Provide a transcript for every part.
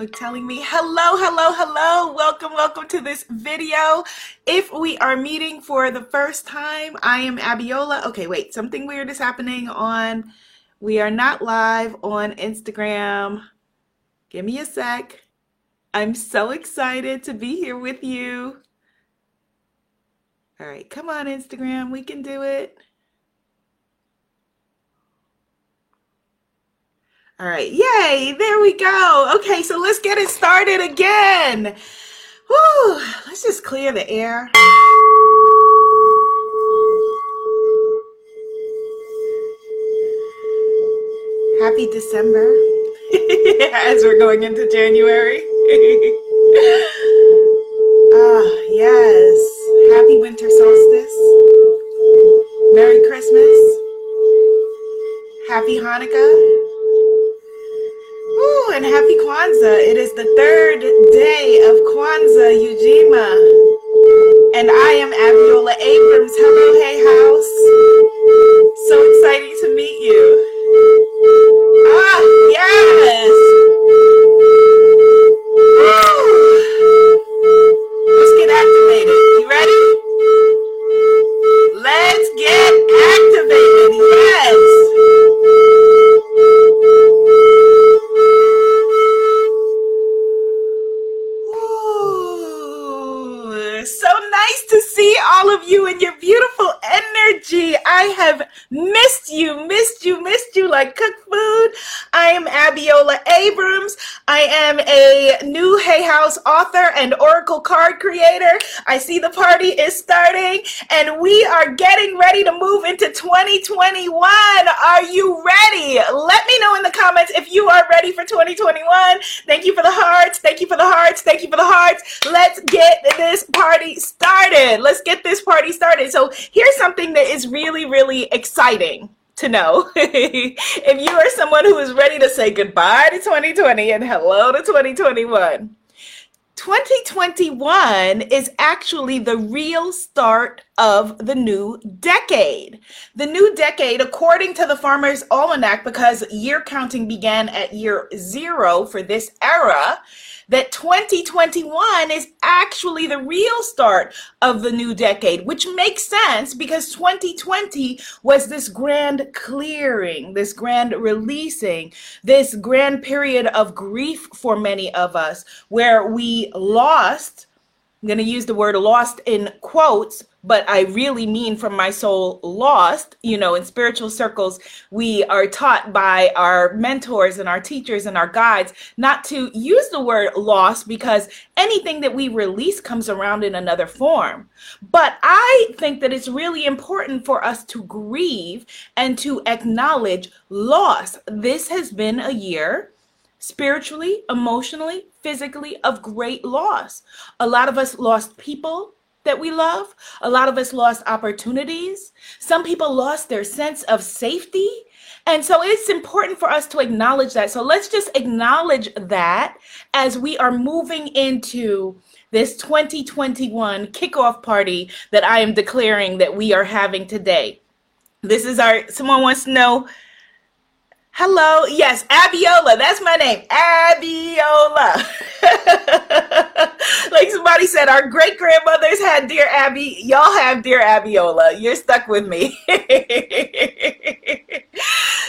Facebook telling me? Hello, hello, hello. Welcome, welcome to this video. If we are meeting for the first time, I am Abiola. Okay, wait, something weird is happening on, we are not live on Instagram. Give me a sec. I'm so excited to be here with you. All right, come on, Instagram. We can do it. All right, yay, there we go. Okay, so let's get it started again. Whew, let's just clear the air. Happy December as we're going into January. Ah, yes. Happy winter solstice. Merry Christmas. Happy Hanukkah. Ooh, and happy Kwanzaa. It is the third day of Kwanzaa, Ujima. And I am Abiola Abrams. Hello, Hay House. So exciting to meet you. Ah, yes. Let's get activated. Card creator. I see the party is starting and we are getting ready to move into 2021. Are you ready? Let me know in the comments if you are ready for 2021. Thank you for the hearts. Thank you for the hearts. Thank you for the hearts. Let's get this party started. Let's get this party started. So, here's something that is really, really exciting to know. if you are someone who is ready to say goodbye to 2020 and hello to 2021, 2021 is actually the real start of the new decade. The new decade, according to the Farmer's Almanac, because year counting began at year zero for this era, that 2021 is actually the real start of the new decade, which makes sense because 2020 was this grand clearing, this grand releasing, this grand period of grief for many of us, where we lost. I'm going to use the word lost in quotes, but I really mean from my soul lost. You know, in spiritual circles, we are taught by our mentors and our teachers and our guides not to use the word lost because anything that we release comes around in another form. But I think that it's really important for us to grieve and to acknowledge loss. This has been a year spiritually, emotionally, physically of great loss. A lot of us lost people that we love. A lot of us lost opportunities. Some people lost their sense of safety. And so it's important for us to acknowledge that. So let's just acknowledge that as we are moving into this 2021 kickoff party that I am declaring that we are having today. This is our, someone wants to know Hello. Yes, Abiola. That's my name. Abiola. like somebody said, our great grandmothers had Dear Abby. Y'all have Dear Abiola. You're stuck with me.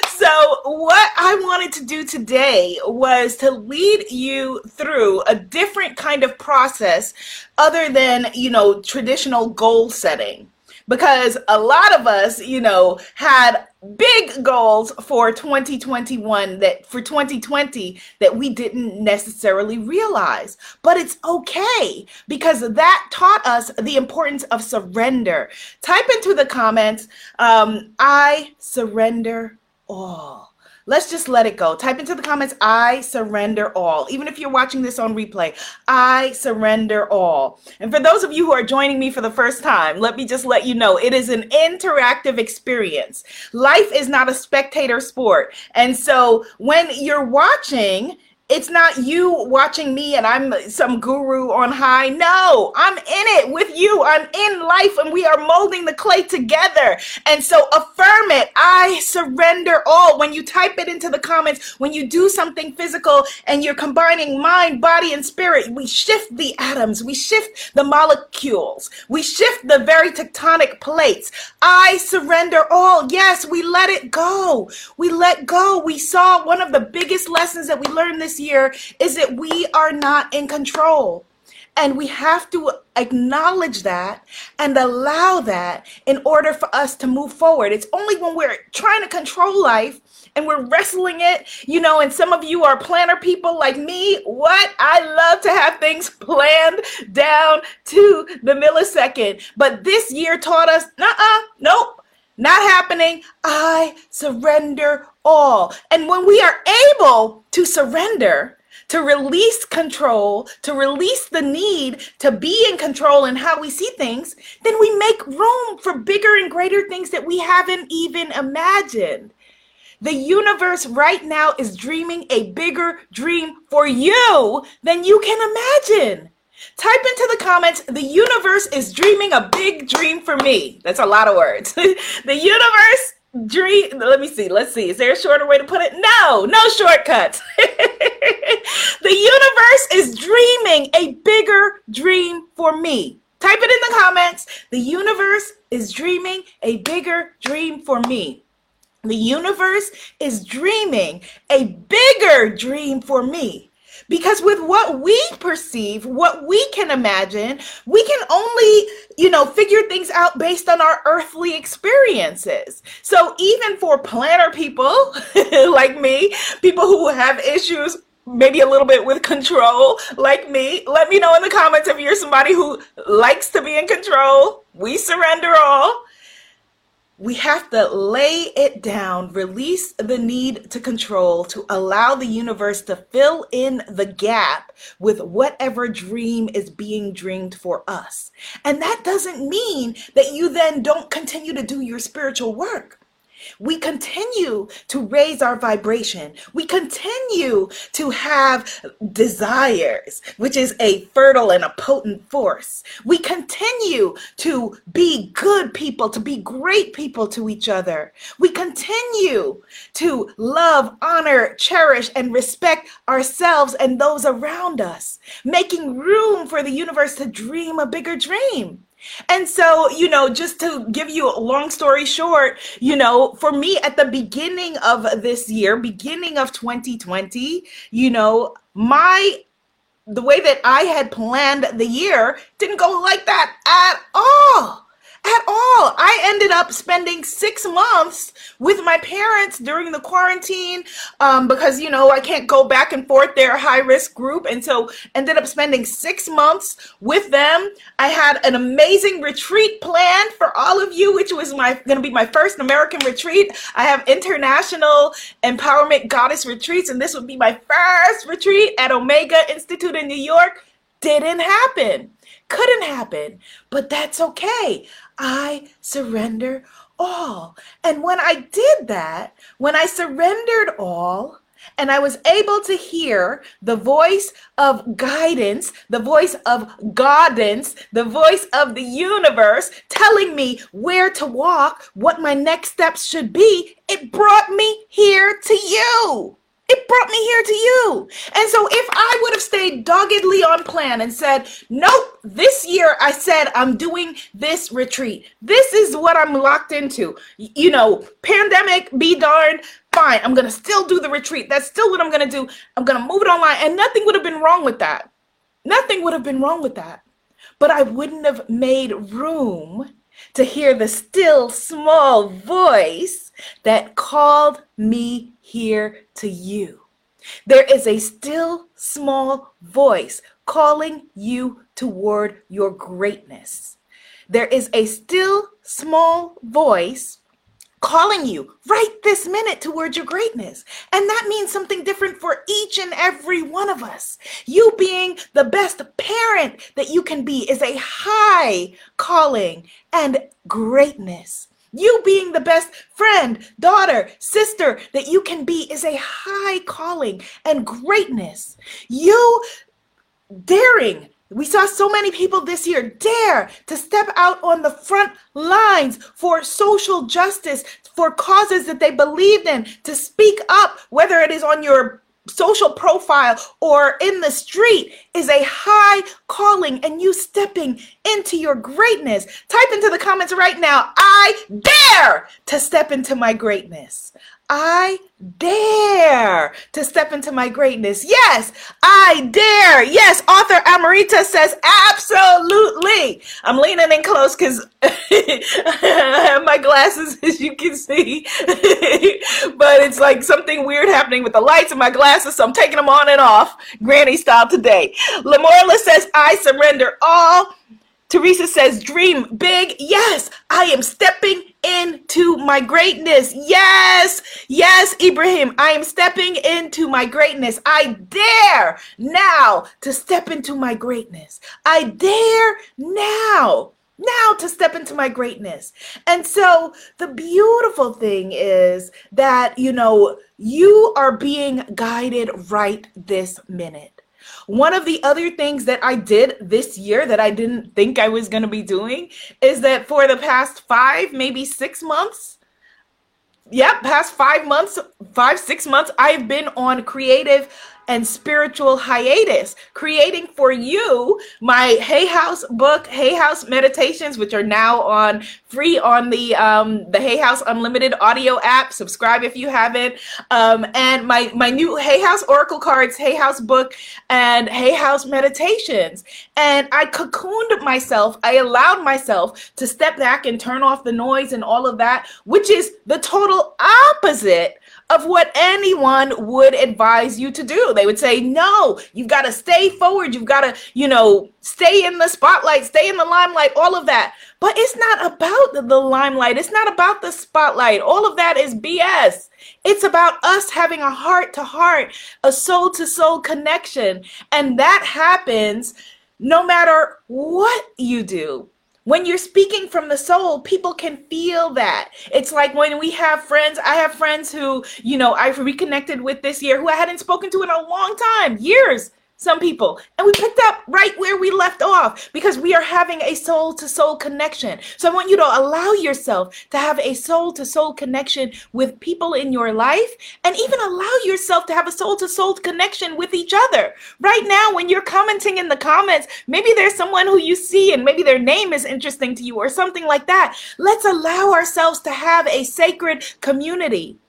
so, what I wanted to do today was to lead you through a different kind of process other than, you know, traditional goal setting because a lot of us, you know, had big goals for 2021 that for 2020 that we didn't necessarily realize. But it's okay because that taught us the importance of surrender. Type into the comments, um, I surrender all. Let's just let it go. Type into the comments, I surrender all. Even if you're watching this on replay, I surrender all. And for those of you who are joining me for the first time, let me just let you know it is an interactive experience. Life is not a spectator sport. And so when you're watching, It's not you watching me and I'm some guru on high. No, I'm in it with you. I'm in life and we are molding the clay together. And so affirm it. I surrender all. When you type it into the comments, when you do something physical and you're combining mind, body, and spirit, we shift the atoms, we shift the molecules, we shift the very tectonic plates. I surrender all. Yes, we let it go. We let go. We saw one of the biggest lessons that we learned this year is that we are not in control. And we have to acknowledge that and allow that in order for us to move forward. It's only when we're trying to control life and we're wrestling it, you know, and some of you are planner people like me. What? I love to have things planned down to the millisecond. But this year taught us, uh uh, nope, not happening. I surrender all. And when we are able to surrender, to release control, to release the need to be in control in how we see things, then we make room for bigger and greater things that we haven't even imagined. The universe right now is dreaming a bigger dream for you than you can imagine. Type into the comments, the universe is dreaming a big dream for me. That's a lot of words. the universe dream let me see let's see. Is there a shorter way to put it? No no shortcuts. The universe is dreaming a bigger dream for me. Type it in the comments. The universe is dreaming a bigger dream for me. The universe is dreaming a bigger dream for me because with what we perceive what we can imagine we can only you know figure things out based on our earthly experiences. So even for planner people like me people who have issues maybe a little bit with control like me let me know in the comments if you're somebody who likes to be in control. We surrender all we have to lay it down, release the need to control to allow the universe to fill in the gap with whatever dream is being dreamed for us. And that doesn't mean that you then don't continue to do your spiritual work. We continue to raise our vibration. We continue to have desires, which is a fertile and a potent force. We continue to be good people, to be great people to each other. We continue to love, honor, cherish, and respect ourselves and those around us, making room for the universe to dream a bigger dream. And so, you know, just to give you a long story short, you know, for me at the beginning of this year, beginning of 2020, you know, my the way that I had planned the year didn't go like that at all at all. I ended up spending six months with my parents during the quarantine um, because, you know, I can't go back and forth. They're a high risk group. And so ended up spending six months with them. I had an amazing retreat planned for all of you, which was my going to be my first American retreat. I have international empowerment goddess retreats, and this would be my first retreat at Omega Institute in New York. Didn't happen couldn't happen, but that's okay. I surrender all. And when I did that, when I surrendered all, and I was able to hear the voice of guidance, the voice of guidance, the voice of the universe telling me where to walk, what my next steps should be. It brought me here to you. It brought me here to you. And so if I would have stayed doggedly on plan and said, nope, this year I said I'm doing this retreat. This is what I'm locked into. You know, pandemic, be darned. Fine, I'm going to still do the retreat. That's still what I'm going to do. I'm going to move it online. And nothing would have been wrong with that. Nothing would have been wrong with that. But I wouldn't have made room to hear the still small voice that called me here to you. There is a still small voice calling you toward your greatness. There is a still small voice calling you right this minute towards your greatness. And that means something different for each and every one of us. You being the best parent that you can be is a high calling and greatness. You being the best friend, daughter, sister that you can be is a high calling and greatness. You daring we saw so many people this year dare to step out on the front lines for social justice, for causes that they believed in, to speak up, whether it is on your social profile or in the street, is a high calling and you stepping into your greatness. Type into the comments right now I dare to step into my greatness. I dare to step into my greatness. Yes, I dare. Yes, author Amarita says absolutely. I'm leaning in close because I have my glasses, as you can see. but it's like something weird happening with the lights and my glasses, so I'm taking them on and off, granny style today. Lamorla says, I surrender all. Teresa says, dream big. Yes, I am stepping into my greatness. Yes, yes, Ibrahim, I am stepping into my greatness. I dare now to step into my greatness. I dare now. Now to step into my greatness. And so the beautiful thing is that, you know, you are being guided right this minute. One of the other things that I did this year that I didn't think I was going to be doing is that for the past five, maybe six months, yep, past five months, five, six months, I've been on creative and spiritual hiatus, creating for you my Hay House book, Hay House Meditations, which are now on free on the um, the Hay House Unlimited audio app. Subscribe if you haven't. Um, and my my new Hay House Oracle cards, Hay House book, and Hay House Meditations. And I cocooned myself. I allowed myself to step back and turn off the noise and all of that, which is the total opposite of what anyone would advise you to do. They would say, no, you've got to stay forward. You've got to, you know, stay in the spotlight, stay in the limelight, all of that. But it's not about the, limelight. It's not about the spotlight. All of that is BS. It's about us having a heart to heart, a soul to soul connection. And that happens no matter what you do. When you're speaking from the soul, people can feel that. It's like when we have friends, I have friends who, you know, I've reconnected with this year who I hadn't spoken to in a long time, years some people. And we picked up right where we left off because we are having a soul to soul connection. So I want you to allow yourself to have a soul to soul connection with people in your life and even allow yourself to have a soul to soul connection with each other. Right now, when you're commenting in the comments, maybe there's someone who you see and maybe their name is interesting to you or something like that. Let's allow ourselves to have a sacred community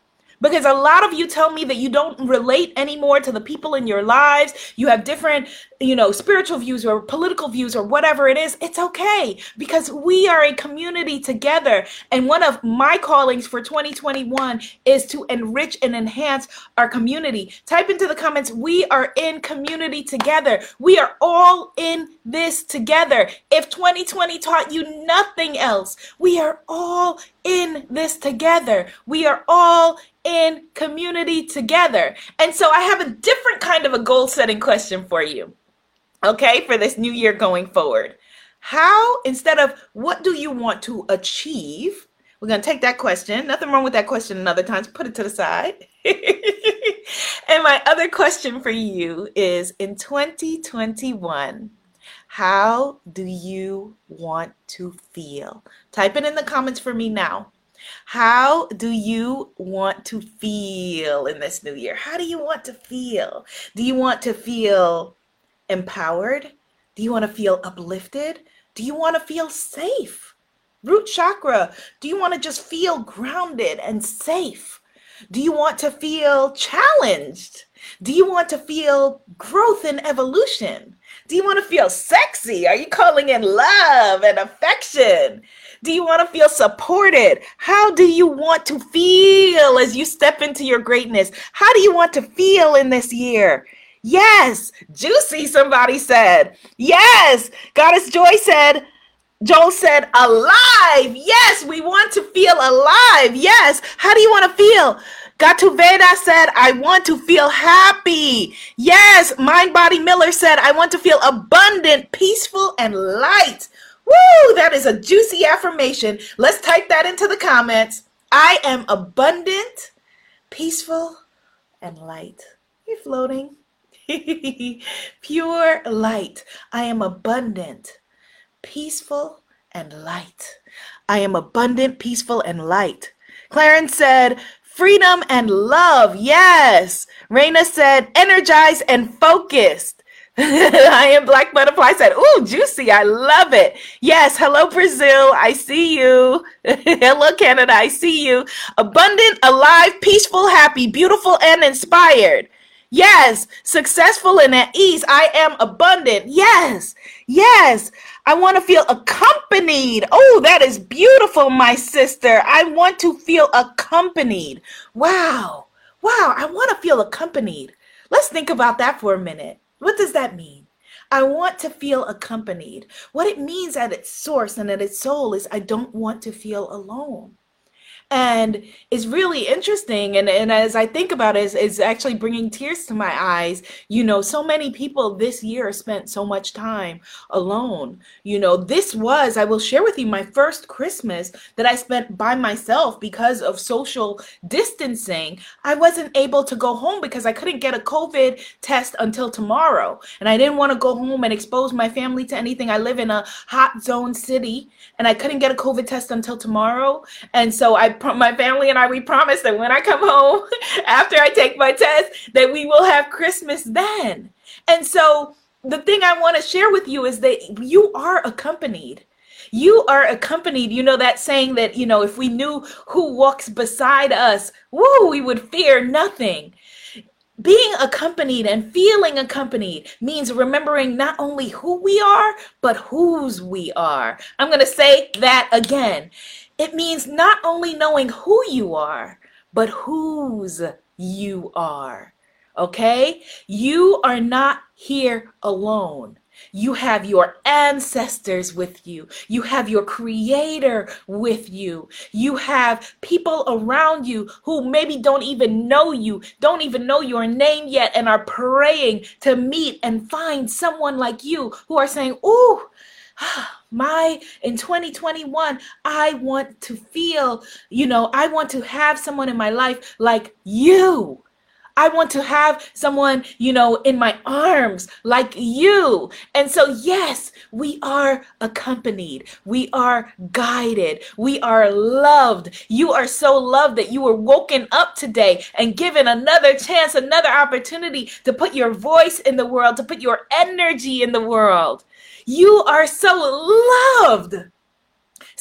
because a lot of you tell me that you don't relate anymore to the people in your lives. You have different, you know, spiritual views or political views or whatever it is. It's okay because we are a community together. And one of my callings for 2021 is to enrich and enhance our community. Type into the comments, we are in community together. We are all in this together. If 2020 taught you nothing else, we are all in this together. We are all in community together. And so I have a different kind of a goal setting question for you, okay, for this new year going forward. How, instead of what do you want to achieve, we're going to take that question. Nothing wrong with that question another time. Put it to the side. and my other question for you is in 2021, how do you want to feel? Type it in the comments for me now. How do you want to feel in this new year? How do you want to feel? Do you want to feel empowered? Do you want to feel uplifted? Do you want to feel safe? Root chakra, do you want to just feel grounded and safe? Do you want to feel challenged? Do you want to feel growth and evolution? Do you want to feel sexy? Are you calling in love and affection? Do you want to feel supported? How do you want to feel as you step into your greatness? How do you want to feel in this year? Yes, juicy, somebody said. Yes, Goddess Joy said, Joel said, alive. Yes, we want to feel alive. Yes. How do you want to feel? Gatuveda said, I want to feel happy. Yes. Mind Body Miller said, I want to feel abundant, peaceful, and light. Woo, that is a juicy affirmation. Let's type that into the comments. I am abundant, peaceful, and light. You're floating. Pure light. I am abundant, peaceful, and light. I am abundant, peaceful, and light. Clarence said, freedom and love. Yes. Raina said, energized and focused. I am Black Butterfly said, Ooh, juicy. I love it. Yes. Hello, Brazil. I see you. hello, Canada. I see you. Abundant, alive, peaceful, happy, beautiful, and inspired. Yes. Successful and at ease. I am abundant. Yes. Yes. I want to feel accompanied. Oh, that is beautiful, my sister. I want to feel accompanied. Wow. Wow. I want to feel accompanied. Let's think about that for a minute. What does that mean? I want to feel accompanied. What it means at its source and at its soul is I don't want to feel alone and it's really interesting and, and as i think about it it's actually bringing tears to my eyes. You know so many people this year spent so much time alone. You know this was i will share with you my first christmas that i spent by myself because of social distancing. I wasn't able to go home because i couldn't get a covid test until tomorrow. And i didn't want to go home and expose my family to anything. I live in a hot zone city and i couldn't get a covid test until tomorrow. And so i my family and I, we promise that when I come home after I take my test, that we will have Christmas then. And so the thing I want to share with you is that you are accompanied. You are accompanied. You know that saying that, you know, if we knew who walks beside us, woo, we would fear nothing being accompanied and feeling accompanied means remembering not only who we are, but whose we are. I'm going to say that again. It means not only knowing who you are, but whose you are. Okay? You are not here alone. You have your ancestors with you. You have your creator with you. You have people around you who maybe don't even know you, don't even know your name yet, and are praying to meet and find someone like you who are saying, Ooh, my in 2021 i want to feel you know i want to have someone in my life like you I want to have someone, you know, in my arms like you. And so, yes, we are accompanied. We are guided. We are loved. You are so loved that you were woken up today and given another chance, another opportunity to put your voice in the world, to put your energy in the world. You are so loved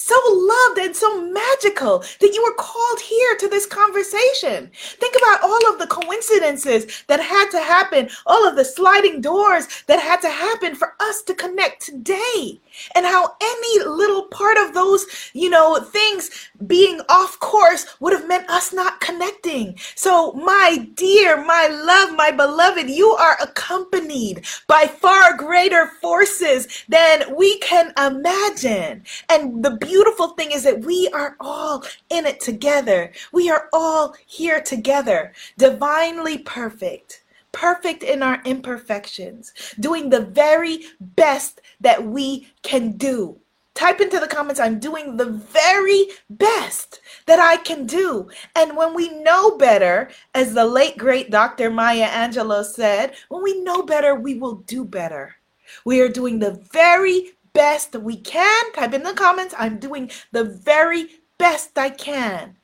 so loved and so magical that you were called here to this conversation. Think about all of the coincidences that had to happen, all of the sliding doors that had to happen for us to connect today, and how any little part of those, you know, things being off course would have meant us not connecting. So, my dear, my love, my beloved, you are accompanied by far greater forces than we can imagine. And the beautiful thing is that we are all in it together. We are all here together, divinely perfect, perfect in our imperfections, doing the very best that we can do. Type into the comments, I'm doing the very best that I can do. And when we know better, as the late great Dr. Maya Angelou said, when we know better, we will do better. We are doing the very best we can. Type in the comments. I'm doing the very best I can.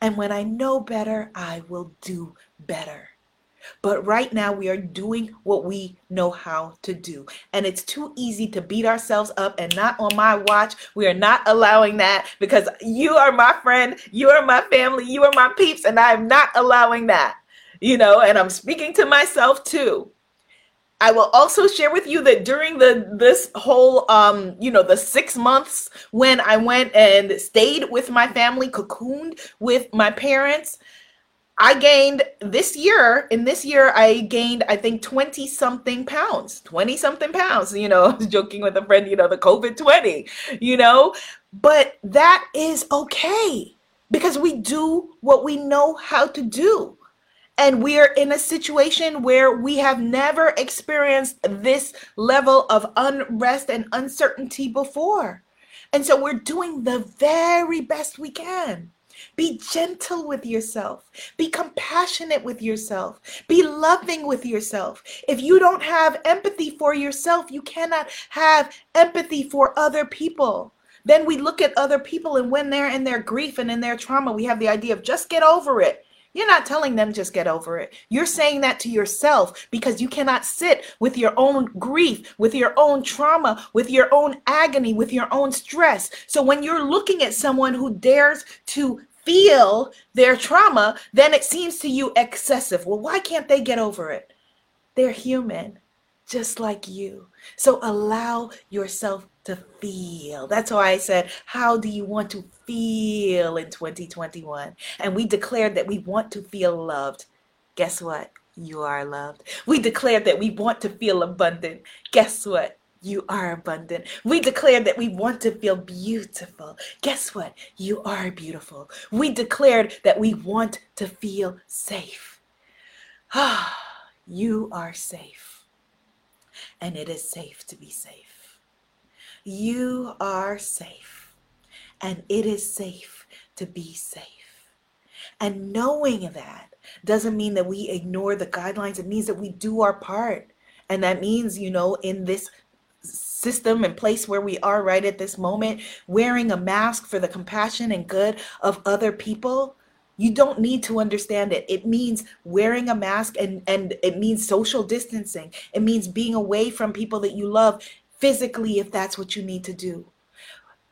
And when I know better, I will do better. But right now, we are doing what we know how to do. And it's too easy to beat ourselves up and not on my watch. We are not allowing that because you are my friend, you are my family, you are my peeps, and I am not allowing that. You know, and I'm speaking to myself too. I will also share with you that during the this whole um you know the 6 months when I went and stayed with my family cocooned with my parents I gained this year in this year I gained I think 20 something pounds 20 something pounds you know I was joking with a friend you know the covid 20 you know? But that is okay because we do what we know how to do and we are in a situation where we have never experienced this level of unrest and uncertainty before. And so we're doing the very best we can. Be gentle with yourself. Be compassionate with yourself. Be loving with yourself. If you don't have empathy for yourself, you cannot have empathy for other people. Then we look at other people, and when they're in their grief and in their trauma, we have the idea of just get over it. You're not telling them just get over it. You're saying that to yourself because you cannot sit with your own grief, with your own trauma, with your own agony, with your own stress. So when you're looking at someone who dares to feel their trauma, then it seems to you excessive. Well, why can't they get over it? They're human, just like you. So allow yourself to feel. That's why I said, How do you want to feel in 2021? And we declared that we want to feel loved. Guess what? You are loved. We declared that we want to feel abundant. Guess what? You are abundant. We declared that we want to feel beautiful. Guess what? You are beautiful. We declared that we want to feel safe. Ah, you are safe. And it is safe to be safe. You are safe. And it is safe to be safe. And knowing that doesn't mean that we ignore the guidelines. It means that we do our part. And that means, you know, in this system and place where we are right at this moment, wearing a mask for the compassion and good of other people, you don't need to understand it. It means wearing a mask and, and it means social distancing. It means being away from people that you love physically if that's what you need to do.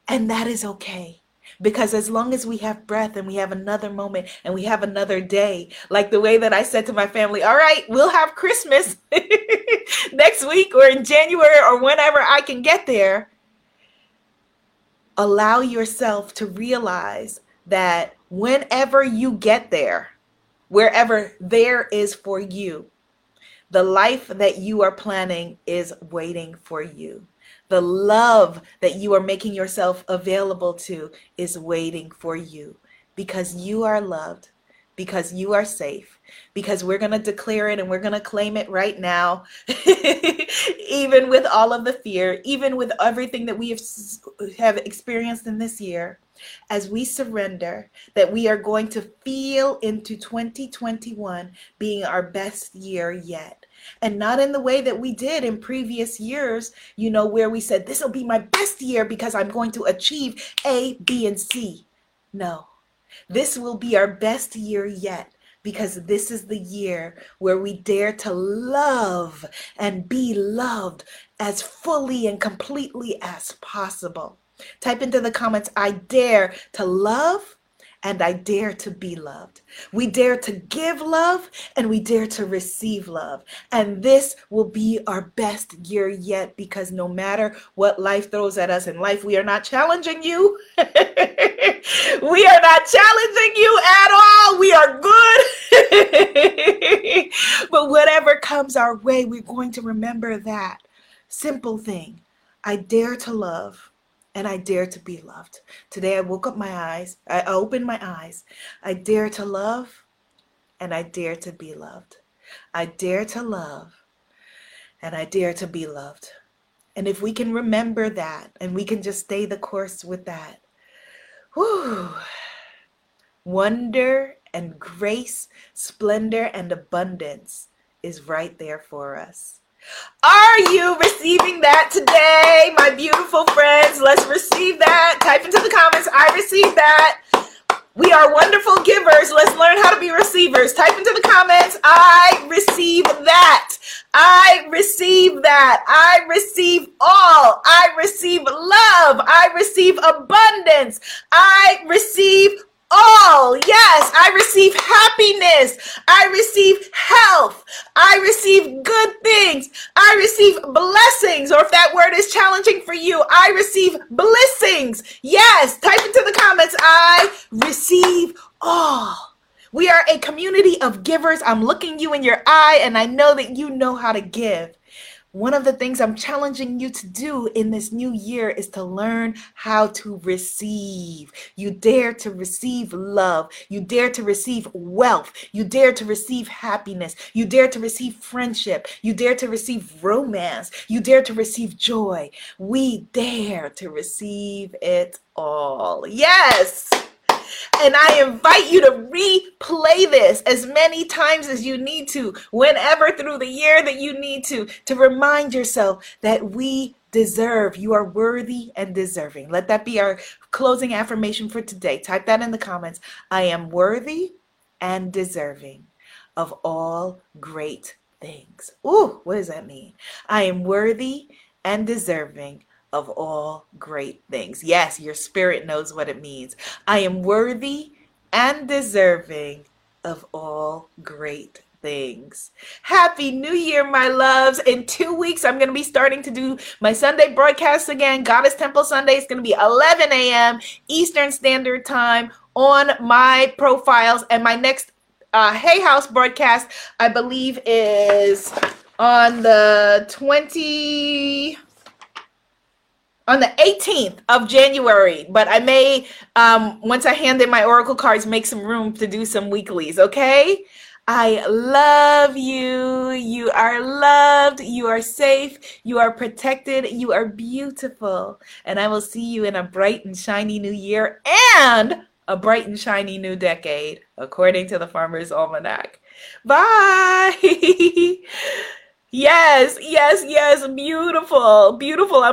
And that is okay. Because as long as we have breath and we have another moment and we have another day, like the way that I said to my family, all right, we'll have Christmas next week or in January or whenever I can get there. Allow yourself to realize that whenever you get there, wherever there is for you, the life that you are planning is waiting for you. The love that you are making yourself available to is waiting for you because you are loved, because you are safe, because we're going to declare it and we're going to claim it right now, even with all of the fear, even with everything that we have, have experienced in this year. As we surrender, that we are going to feel into 2021 being our best year yet and not in the way that we did in previous years, you know, where we said, this will be my best year because I'm going to achieve A, B, and C. No, this will be our best year yet because this is the year where we dare to love and be loved as fully and completely as possible. Type into the comments, I dare to love and I dare to be loved. We dare to give love and we dare to receive love. And this will be our best year yet because no matter what life throws at us in life, we are not challenging you. we are not challenging you at all. We are good. but whatever comes our way, we're going to remember that simple thing I dare to love and I dare to be loved. Today I woke up my eyes, I opened my eyes. I dare to love and I dare to be loved. I dare to love and I dare to be loved. And if we can remember that and we can just stay the course with that, whew, wonder and grace, splendor and abundance is right there for us. Are you receiving that today, my beautiful friends? Let's receive that. Type into the comments, I receive that. We are wonderful givers. Let's learn how to be receivers. Type into the comments, I receive that. I receive that. I receive all. I receive love. I receive abundance. I receive all. Yes, I receive happiness. I receive health. I receive good things. I receive blessings. Or if that word is challenging for you, I receive blessings. Yes, type into the comments. I receive all. We are a community of givers. I'm looking you in your eye and I know that you know how to give. One of the things I'm challenging you to do in this new year is to learn how to receive. You dare to receive love. You dare to receive wealth. You dare to receive happiness. You dare to receive friendship. You dare to receive romance. You dare to receive joy. We dare to receive it all. Yes. And I invite you to replay this as many times as you need to, whenever through the year that you need to, to remind yourself that we deserve. You are worthy and deserving. Let that be our closing affirmation for today. Type that in the comments. I am worthy and deserving of all great things. Ooh, what does that mean? I am worthy and deserving of all great things. Yes, your spirit knows what it means. I am worthy and deserving of all great things. Happy New Year, my loves. In two weeks, I'm going to be starting to do my Sunday broadcast again. Goddess Temple Sunday is going to be 11 a.m. Eastern Standard Time on my profiles. And my next uh, Hay House broadcast, I believe, is on the 20 on the 18th of January, but I may, um, once I hand in my Oracle cards, make some room to do some weeklies, okay? I love you. You are loved. You are safe. You are protected. You are beautiful. And I will see you in a bright and shiny new year and a bright and shiny new decade, according to the Farmer's Almanac. Bye. yes, yes, yes. Beautiful. Beautiful. I'm